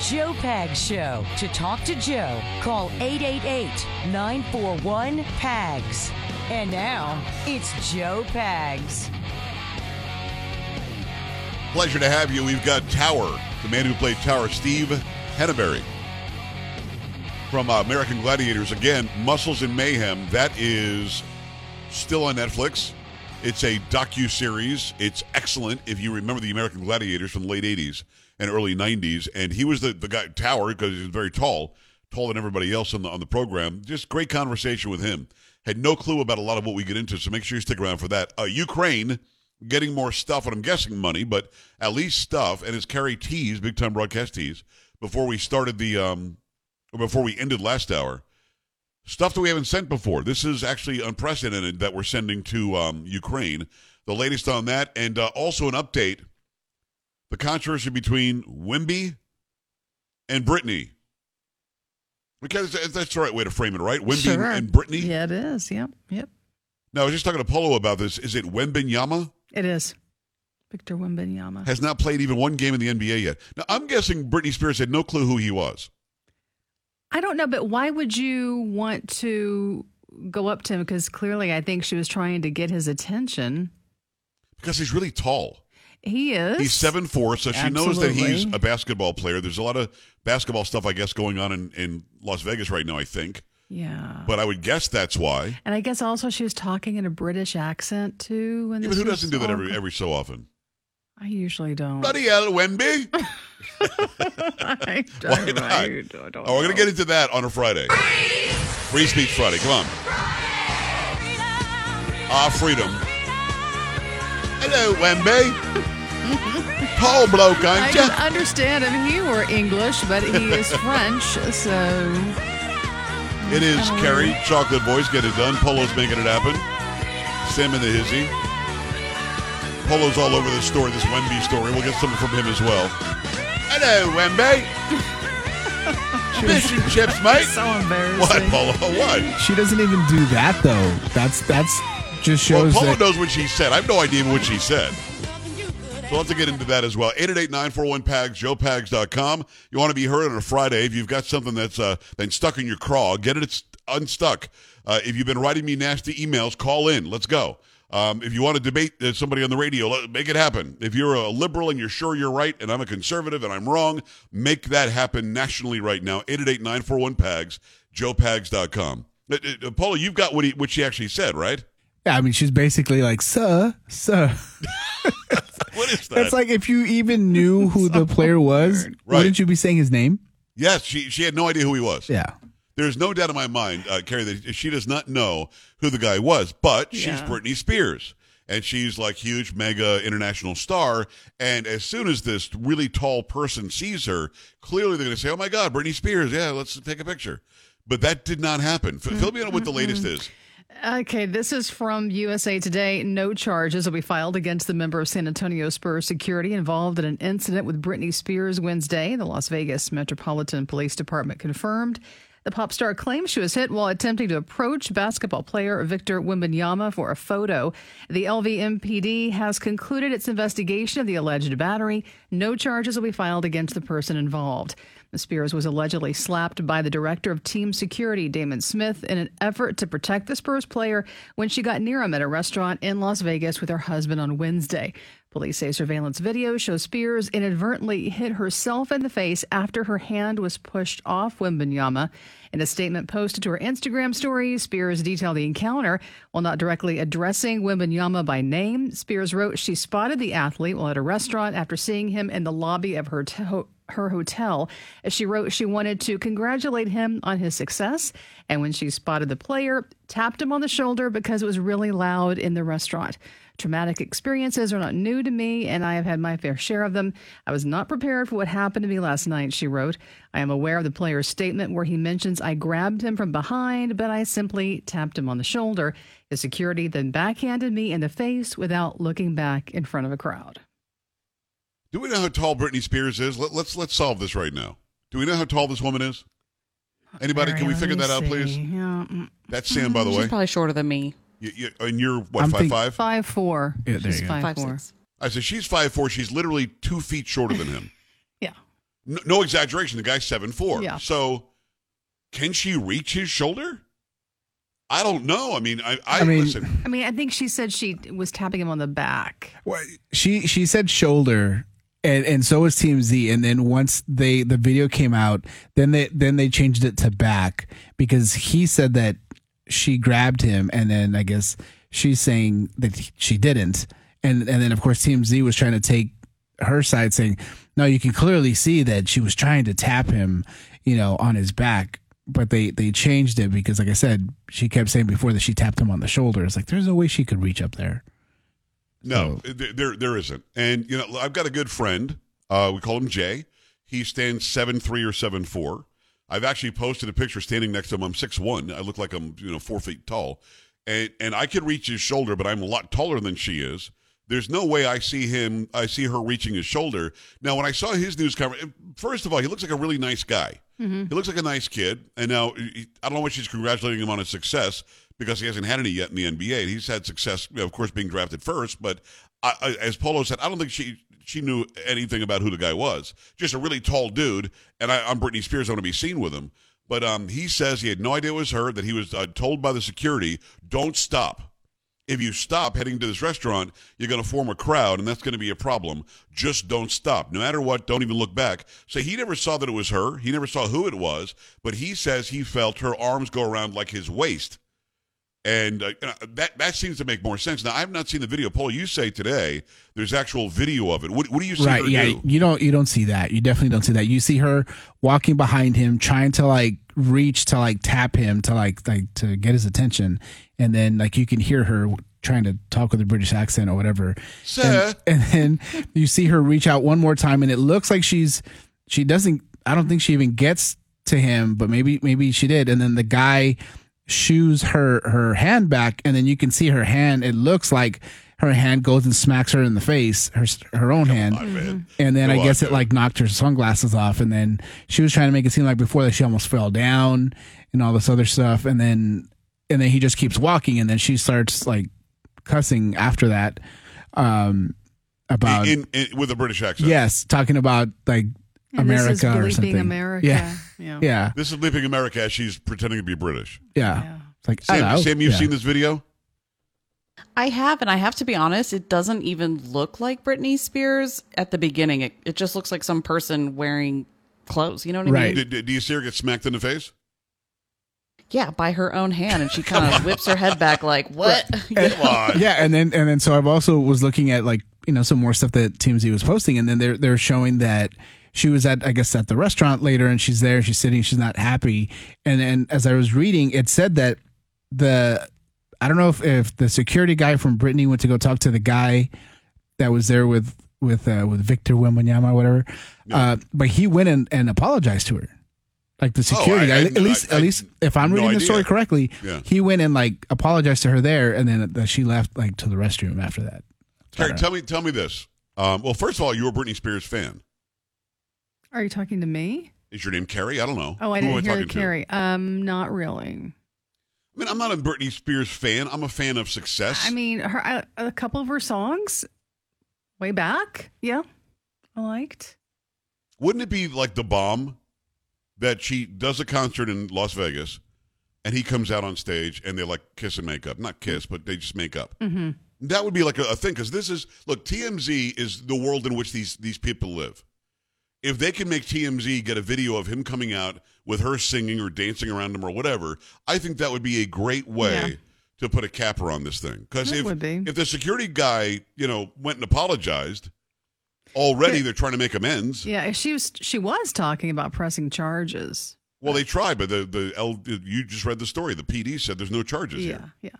Joe Pag Show. To talk to Joe, call 888 941 PAGS. And now, it's Joe Pags. Pleasure to have you. We've got Tower, the man who played Tower, Steve Henneberry from uh, American Gladiators. Again, Muscles and Mayhem. That is still on Netflix. It's a docu series. It's excellent if you remember the American Gladiators from the late '80s and early '90s. And he was the the guy Tower because he's very tall, taller than everybody else on the on the program. Just great conversation with him. Had no clue about a lot of what we get into, so make sure you stick around for that. Uh, Ukraine getting more stuff, and I'm guessing money, but at least stuff. And it's Carrie teased, big time broadcast tease, before we started the, um, before we ended last hour, stuff that we haven't sent before. This is actually unprecedented that we're sending to um, Ukraine. The latest on that, and uh, also an update the controversy between Wimby and Brittany. Because that's the right way to frame it, right? Wimby Sure. and Brittany. Yeah, it is. Yep. Yep. Now, I was just talking to Polo about this. Is it Wembenyama? It is. Victor Wembanyama. Has not played even one game in the NBA yet. Now, I'm guessing Britney Spears had no clue who he was. I don't know, but why would you want to go up to him? Because clearly, I think she was trying to get his attention. Because he's really tall. He is. He's seven four, so she knows that he's a basketball player. There's a lot of basketball stuff, I guess, going on in, in Las Vegas right now, I think. Yeah. But I would guess that's why. And I guess also she was talking in a British accent too. When Yeah, but who doesn't do that every every so often? I usually don't. Bloody hell, Wemby! I don't, Why not? I don't Oh, we're going to get into that on a Friday. Free Speech Friday. Come on. Ah, freedom. Hello, Wemby. Tall bloke, I aren't you? can understand if He were English, but he is French, so It is kinda Carrie. Chocolate Boys, get it done. Polo's making it happen. Sam and the Hizzy. Polo's all over the story, this Wemby story. We'll get something from him as well. Hello, Wemby. Fish and chips, mate. so embarrassing. What, Polo? What? She doesn't even do that though. That's that's just Well, shows Polo that knows what she said. I have no idea what she said. So we'll have to get into that as well. 888-941-PAGS, joepags.com. You want to be heard on a Friday. If you've got something that's uh, been stuck in your craw, get it unstuck. Uh, if you've been writing me nasty emails, call in. Let's go. Um, if you want to debate uh, somebody on the radio, let, make it happen. If you're a liberal and you're sure you're right and I'm a conservative and I'm wrong, make that happen nationally right now. 888-941-PAGS, joepags.com. Uh, uh, Paula, you've got what, he, what she actually said, right? yeah, I mean she's basically like, sir, sir. What is that? That's like if you even knew who the player was, Right. wouldn't you be saying his name? Yes, she she had no idea who he was. Yeah. There's no doubt in my mind, uh, Carrie, that she does not know who the guy was, but she's Yeah. Britney Spears. And she's like huge, mega international star. And as soon as this really tall person sees her, clearly they're going to say, "Oh my God, Britney Spears! Yeah, let's take a picture." But that did not happen. F- Fill me in on what the latest is. Okay, this is from USA Today. No charges will be filed against the member of San Antonio Spurs security involved in an incident with Britney Spears Wednesday. The Las Vegas Metropolitan Police Department confirmed. The pop star claims she was hit while attempting to approach basketball player Victor Wembanyama for a photo. The LVMPD has concluded its investigation of the alleged battery. No charges will be filed against the person involved. Spears was allegedly slapped by the director of team security, Damon Smith, in an effort to protect the Spurs player when she got near him at a restaurant in Las Vegas with her husband on Wednesday. Police say surveillance video shows Spears inadvertently hit herself in the face after her hand was pushed off Wembanyama. In a statement posted to her Instagram story, Spears detailed the encounter while not directly addressing Wembanyama by name. Spears wrote she spotted the athlete while at a restaurant after seeing him in the lobby of her to- her hotel. As she wrote, she wanted to congratulate him on his success. And when she spotted the player, tapped him on the shoulder because it was really loud in the restaurant. Traumatic experiences are not new to me, and I have had my fair share of them. I was not prepared for what happened to me last night, she wrote. I am aware of the player's statement where he mentions I grabbed him from behind, but I simply tapped him on the shoulder. His security then backhanded me in the face without looking back in front of a crowd. Do we know how tall Britney Spears is? Let, let's let's solve this right now. Do we know how tall this woman is? Anybody? Can we figure me that out, see. please? Yeah, mm, That's Sam, by the She's way. probably shorter than me. You, you, and you're what I'm five think- five? Five four. Yeah, there She's you go. five, Five four. six. I said she's five four. She's literally two feet shorter than him. Yeah. No, no exaggeration. The guy's seven four. Yeah. So, can she reach his shoulder? I don't know. I mean, I, I, I mean- listen. I mean, I think she said she was tapping him on the back. Well, she she said shoulder and and so was TMZ and then once they the video came out then they then they changed it to back because he said that she grabbed him and then I guess she's saying that she didn't and and then of course TMZ was trying to take her side saying no you can clearly see that she was trying to tap him you know on his back but they they changed it because like I said she kept saying before that she tapped him on the shoulder it's like there's no way she could reach up there No, th- there there isn't. And you know, I've got a good friend. Uh, we call him Jay. He stands seven three or seven four. I've actually posted a picture standing next to him. I'm six one. I look like I'm you know four feet tall, and and I could reach his shoulder, but I'm a lot taller than she is. There's no way I see him. I see her reaching his shoulder. Now, when I saw his news cover, eh, first of all, he looks like a really nice guy. Mm-hmm. He looks like a nice kid. And now he- I don't know what she's congratulating him on his success because he hasn't had any yet in the NBA. He's had success, of course, being drafted first. But I, I, as Polo said, I don't think she she knew anything about who the guy was. Just a really tall dude. And I, I'm Britney Spears. I want to be seen with him. But um, he says he had no idea it was her. That he was uh, told by the security, "Don't stop." if you stop heading to this restaurant, you're going to form a crowd, and that's going to be a problem. Just don't stop. No matter what, don't even look back. So he never saw that it was her. He never saw who it was, but he says he felt her arms go around like his waist. And uh, that that seems to make more sense. Now, I have not seen the video. Paul, you say today there's actual video of it. What, what do you see right yeah do? you don't you don't see that you definitely don't see that you see her walking behind him trying to like reach to like tap him to like like to get his attention and then like you can hear her trying to talk with a british accent or whatever Sir. and, and then you see her reach out one more time and it looks like she's she doesn't i don't think she even gets to him but maybe maybe she did and then the guy shoos her her hand back and then you can see her hand it looks like her hand goes and smacks her in the face her her own hand on, and then Go I on, guess it dude. like knocked her sunglasses off, and then she was trying to make it seem like before that she almost fell down and all this other stuff, and then and then he just keeps walking, and then she starts like cussing after that, um, about in, in, with a British accent. yes, talking about like And this is America or something. America. Yeah, Yeah. yeah, This is Leaping America as she's pretending to be British. yeah. Yeah. It's like Sam, don't. Sam you've Yeah. seen this video? I have, and I have to be honest, it doesn't even look like Britney Spears at the beginning. It, it just looks like some person wearing clothes. You know what I Right. mean? Do, do you see her get smacked in the face? Yeah, by her own hand, and she kind of whips her head back like, "What?" Come on. yeah, and then and then so I've also was looking at like you know some more stuff that TMZ was posting, and then they're they're showing that she was at I guess at the restaurant later, and she's there, she's sitting, she's not happy, and and as I was reading, it said that the I don't know if if the security guy from Brittany went to go talk to the guy that was there with with uh, with Victor Wembanyama or whatever, uh, but he went and, and apologized to her. Like the security Oh, I- guy, I- at least, I- at least, if I'm no reading the story correctly, Yeah. he went and like apologized to her there, and then she left like to the restroom after that. Carrie, tell me, tell me this. Um, well, first of all, you're a Britney Spears fan. Are you talking to me? Is your name Carrie? I don't know. Oh, I Who am didn't hear talking to? Carrie. Um, not really. I mean, I'm not a Britney Spears fan. I'm a fan of success. I mean, her a, a couple of her songs way back. Yeah, I liked. wouldn't it be like the bomb that she does a concert in Las Vegas, and he comes out on stage, and they like kiss and make up. Not kiss, but they just make up. Mm-hmm. That would be like a, a thing because this is look. TMZ is the world in which these these people live. If they can make TMZ get a video of him coming out with her singing or dancing around him or whatever, I think that would be a great way Yeah. to put a capper on this thing. Because if be. if the security guy, you know, went and apologized, already they're trying to make amends. Yeah, she was she was talking about pressing charges. Well, they tried, but the the L, you just read the story. The PD said there's no charges Yeah, here. yeah.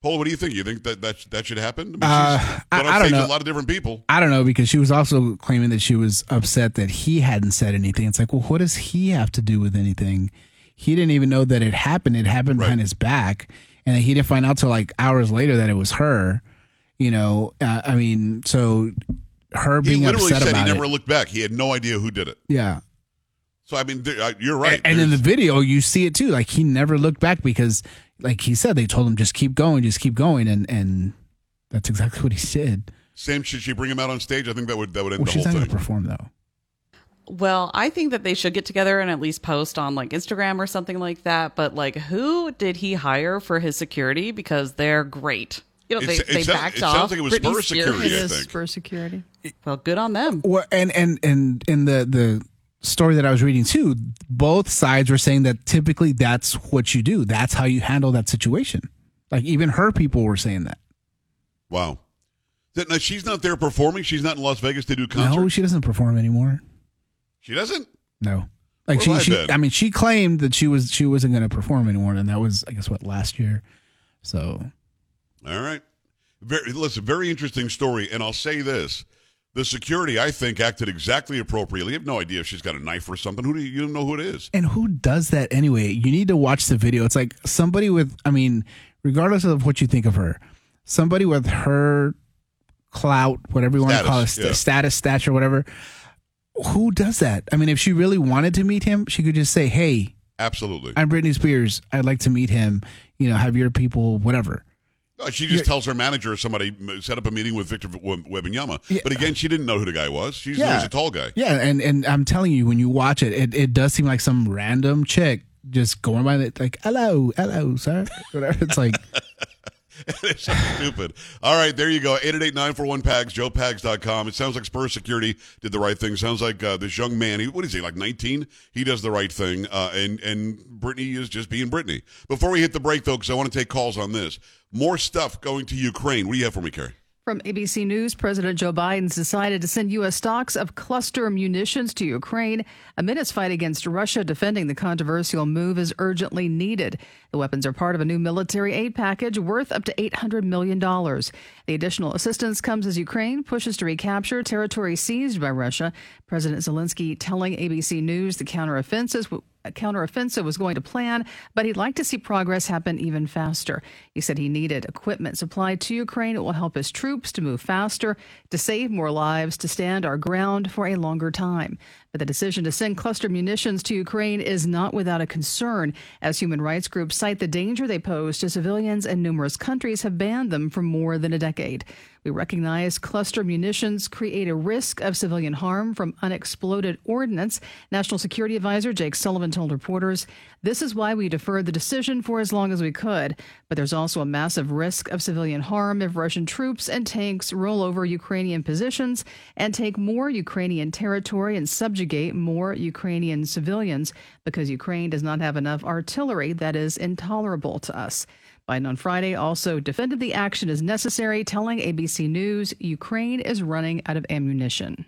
Paul, what do you think? You think that that, that should happen? I mean, Uh, I- I don't know. A lot of different people. I don't know because she was also claiming that she was upset that he hadn't said anything. It's like, well, what does he have to do with anything? He didn't even know that it happened. It happened behind his back, and he didn't find out till like hours later that it was her. You know, uh, I mean, so her being He literally upset said he never it, looked back. He had no idea who did it. yeah. So I mean, uh, you're right. And, and in the video, you see it too. Like he never looked back because, like he said, they told him just keep going, just keep going, and and that's exactly what he did. Sam, should she bring him out on stage? I think that would that would end Well, the she's whole not going thing. to perform though. Well, I think that they should get together and at least post on like Instagram or something like that. But like, who did he hire for his security? Because they're great. You know, they, It's- it they sound- backed it off. sounds like it was Britney Spurs Spears. security. It I for security. Well, good on them. Well, and and and in the the story that I was reading too, both sides were saying that typically that's what you do. That's how you handle that situation. Like even her people were saying that. Wow. That, now, she's not there performing. She's not in Las Vegas to do concerts. No, she doesn't perform anymore. she doesn't. No. Like Where have I she, she? I mean, she claimed that she was she wasn't going to perform anymore, and that was I guess what last year. So All right. Very, listen, very interesting story. And I'll say this. The security, I think, acted exactly appropriately. You have no idea if she's got a knife or something. Who do you, you don't know who it is? And who does that anyway? You need to watch the video. It's like somebody with, I mean, regardless of what you think of her, somebody with her clout, whatever you want to call it, st- yeah. status, stature, whatever. Who does that? I mean, if she really wanted to meet him, she could just say, "Hey, Absolutely. I'm Britney Spears. I'd like to meet him. You know, have your people, whatever." Uh, She just tells her manager or somebody set up a meeting with Victor Web- Wembanyama. Yeah. But again, she didn't know who the guy was. She just Yeah. a tall guy. Yeah, and and I'm telling you, when you watch it, it, it does seem like some random chick just going by the like, "Hello, hello, sir," whatever. It's like. it's so stupid. All right, there you go. 888-941-PAGS, joepags.com. It sounds like Spurs Security did the right thing. Sounds like uh, this young man, he, what is he, like 19? He does the right thing. Uh, and, and Brittany is just being Brittany. Before we hit the break, though, because I want to take calls on this, more stuff going to Ukraine. What do you have for me, Carrie? From ABC News, President Joe Biden's decided to send U.S. stocks of cluster munitions to Ukraine amid its fight against Russia, defending the controversial move is urgently needed. The weapons are part of a new military aid package worth up to $800 million. The additional assistance comes as Ukraine pushes to recapture territory seized by Russia. President Zelensky telling ABC News the counteroffensive counteroffensive was going to plan, but he'd like to see progress happen even faster. He said he needed equipment supplied to Ukraine. It will help his troops to move faster, to save more lives, to stand our ground for a longer time. But the decision to send cluster munitions to Ukraine is not without a concern, as human rights groups cite the danger they pose to civilians, and numerous countries have banned them for more than a decade. We recognize cluster munitions create a risk of civilian harm from unexploded ordnance. National Security Advisor Jake Sullivan told reporters, This is why we deferred the decision for as long as we could. But there's also a massive risk of civilian harm if Russian troops and tanks roll over Ukrainian positions and take more Ukrainian territory and subjugate more Ukrainian civilians because Ukraine does not have enough artillery that is intolerable to us. Biden on Friday also defended the action as necessary, telling ABC News Ukraine is running out of ammunition.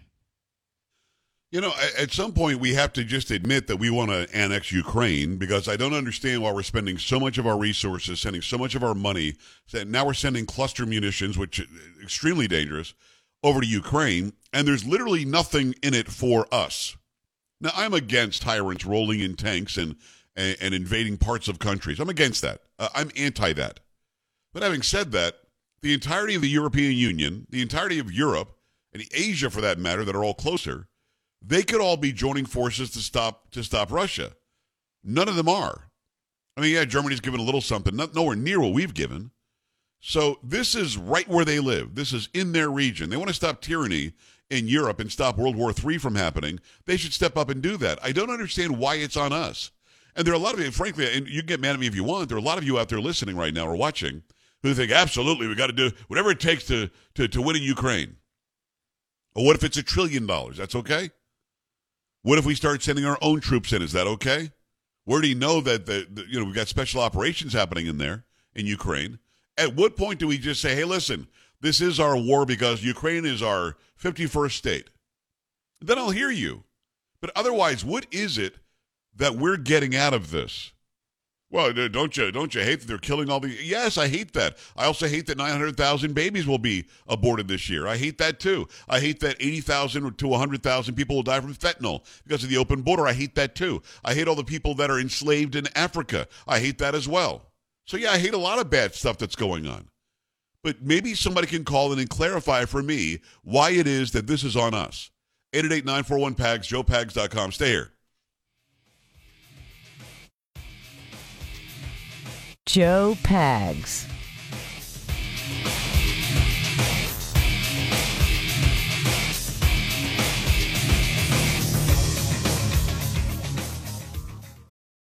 You know, at some point we have to just admit that we want to annex Ukraine because I don't understand why we're spending so much of our resources, sending so much of our money. Now we're sending cluster munitions, which is extremely dangerous, over to Ukraine, and there's literally nothing in it for us. Now, I'm against tyrants rolling in tanks and and, and invading parts of countries. I'm against that. Uh, I'm anti that. But having said that, the entirety of the European Union, the entirety of Europe, and Asia for that matter, that are all closer, they could all be joining forces to stop to stop Russia. None of them are. I mean, yeah, Germany's given a little something, not nowhere near what we've given. So this is right where they live. This is in their region. They want to stop tyranny in Europe and stop World War III from happening, they should step up and do that. I don't understand why it's on us. And there are a lot of you, frankly, and you can get mad at me if you want. There are a lot of you out there listening right now or watching who think absolutely we got to do whatever it takes to, to, to win in Ukraine. Or what if it's a trillion dollars? That's okay. What if we start sending our own troops in? Is that okay? We already know that the, the you know we've got special operations happening in there in Ukraine. At what point do we just say, "Hey, listen, this is our war because Ukraine is our 51st state"? Then I'll hear you. But otherwise, what is it that we're getting out of this? Well, uh, don't you don't you hate that they're killing all the? Yes, I hate that. I also hate that 900,000 babies will be aborted this year. I hate that too. I hate that 80,000 to 100,000 people will die from fentanyl because of the open border. I hate that too. I hate all the people that are enslaved in Africa. I hate that as well. So yeah, I hate a lot of bad stuff that's going on. But maybe somebody can call in and clarify for me why it is that this is on us. 888-941-PAGS, joepags.com. Stay here. Joe Pags.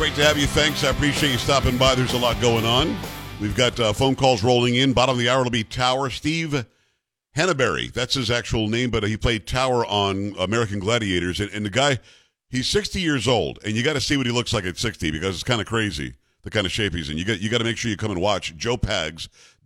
Great to have you. Thanks. I appreciate you stopping by. There's a lot going on. We've got uh, phone calls rolling in. Bottom of the hour will be Tower. Steve Henneberry. That's his actual name, but he played Tower on American Gladiators. And, and the guy, he's 60 years old, and you got to see what he looks like at 60 because it's kind of crazy the kind of shape he's in. You got you got to make sure you come and watch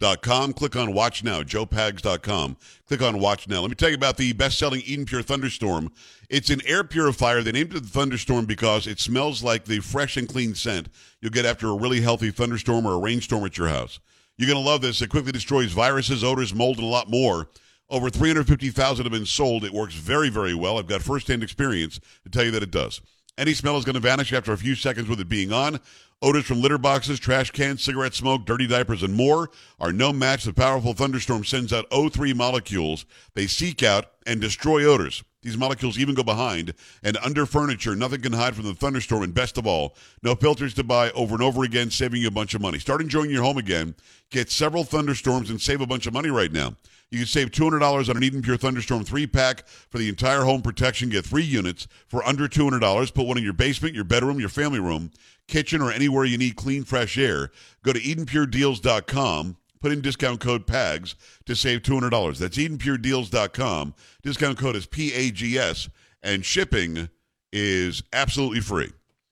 joepags.com. Click on watch now, joepags.com. Click on watch now. Let me tell you about the best-selling Eden Pure Thunderstorm. It's an air purifier. They named it the Thunderstorm because it smells like the fresh and clean scent you'll get after a really healthy thunderstorm or a rainstorm at your house. You're going to love this. It quickly destroys viruses, odors, mold, and a lot more. Over 350,000 have been sold. It works very, very well. I've got firsthand experience to tell you that it does. Any smell is going to vanish after a few seconds with it being on. Odors from litter boxes, trash cans, cigarette smoke, dirty diapers, and more are no match. The powerful thunderstorm sends out O3 molecules. They seek out and destroy odors. These molecules even go behind and under furniture. Nothing can hide from the thunderstorm. And best of all, no filters to buy over and over again, saving you a bunch of money. Start enjoying your home again. Get several thunderstorms and save a bunch of money right now. You can save $200 on an Eden Pure Thunderstorm 3 pack for the entire home protection. Get three units for under $200. Put one in your basement, your bedroom, your family room, kitchen, or anywhere you need clean, fresh air. Go to EdenPureDeals.com. Put in discount code PAGS to save $200. That's EdenPureDeals.com. Discount code is P-A-G-S, and shipping is absolutely free.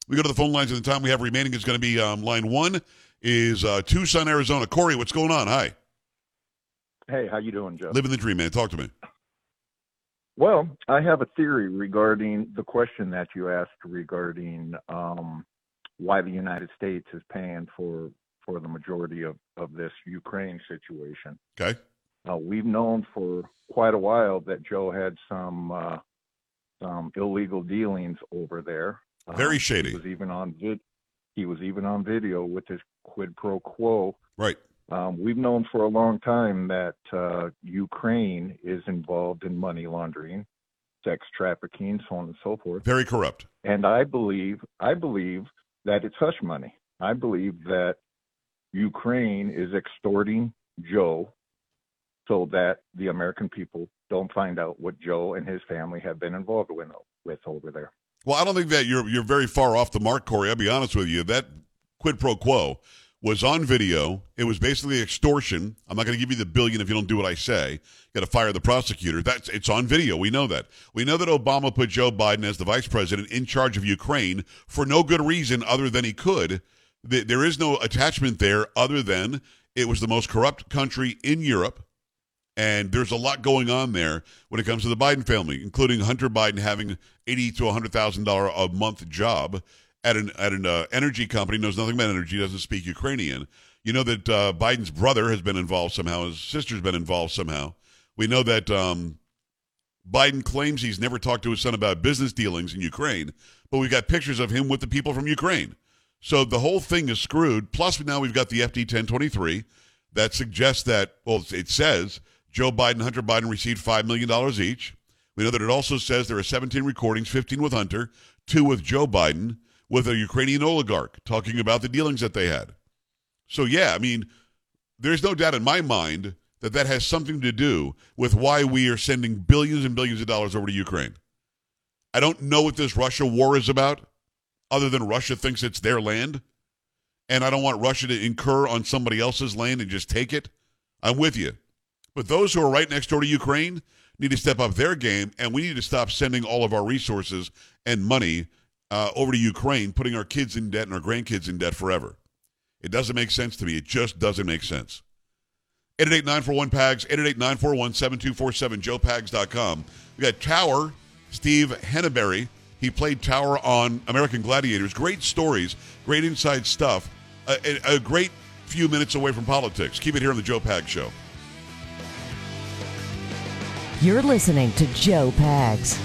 We go to the phone lines, and the time we have remaining is going to be um, line one is uh, Tucson, Arizona. Corey, what's going on? Hi. Hey, how you doing, Joe? Living the dream, man. Talk to me. Well, I have a theory regarding the question that you asked regarding um, why the United States is paying for for the majority of, of this Ukraine situation. Okay. Uh, we've known for quite a while that Joe had some uh, some illegal dealings over there. Very Um, shady. He was even on vid- he was even on video with his quid pro quo. Right. Um, we've known for a long time that uh, Ukraine is involved in money laundering, sex trafficking, so on and so forth. Very corrupt. And I believe, I believe that it's hush money. I believe that Ukraine is extorting Joe so that the American people don't find out what Joe and his family have been involved with, with over there. Well, I don't think that you're you're very far off the mark, Corey. I'll be honest with you. That quid pro quo was on video. It was basically extortion. I'm not going to give you the billion if you don't do what I say. Got to fire the prosecutor. That's it's on video. We know that. We know that Obama put Joe Biden as the vice president in charge of Ukraine for no good reason other than he could. There is no attachment there other than it was the most corrupt country in Europe. And there's a lot going on there when it comes to the Biden family, including Hunter Biden having eighty to hundred thousand dollar a month job at an at an uh, energy company. Knows nothing about energy. Doesn't speak Ukrainian. You know that uh, Biden's brother has been involved somehow. His sister's been involved somehow. We know that um, Biden claims he's never talked to his son about business dealings in Ukraine, but we've got pictures of him with the people from Ukraine. So the whole thing is screwed. Plus, now we've got the FD 1023 that suggests that, well, it says Joe Biden, Hunter Biden received $5 million each. We know that it also says there are 17 recordings, 15 with Hunter, two with Joe Biden, with a Ukrainian oligarch talking about the dealings that they had. So, yeah, I mean, there's no doubt in my mind that that has something to do with why we are sending billions and billions of dollars over to Ukraine. I don't know what this Russia war is about, other than Russia thinks it's their land. And I don't want Russia to incur on somebody else's land and just take it. I'm with you. But those who are right next door to Ukraine need to step up their game, and we need to stop sending all of our resources and money uh, over to Ukraine, putting our kids in debt and our grandkids in debt forever. It doesn't make sense to me. It just doesn't make sense. 888-941-PAGS, 888-941-7247, joepags.com. We got Tower, Steve Henneberry. He played Tower on American Gladiators. Great stories, great inside stuff. A, a, a great few minutes away from politics. Keep it here on the Joe Pags Show. You're listening to Joe Pags.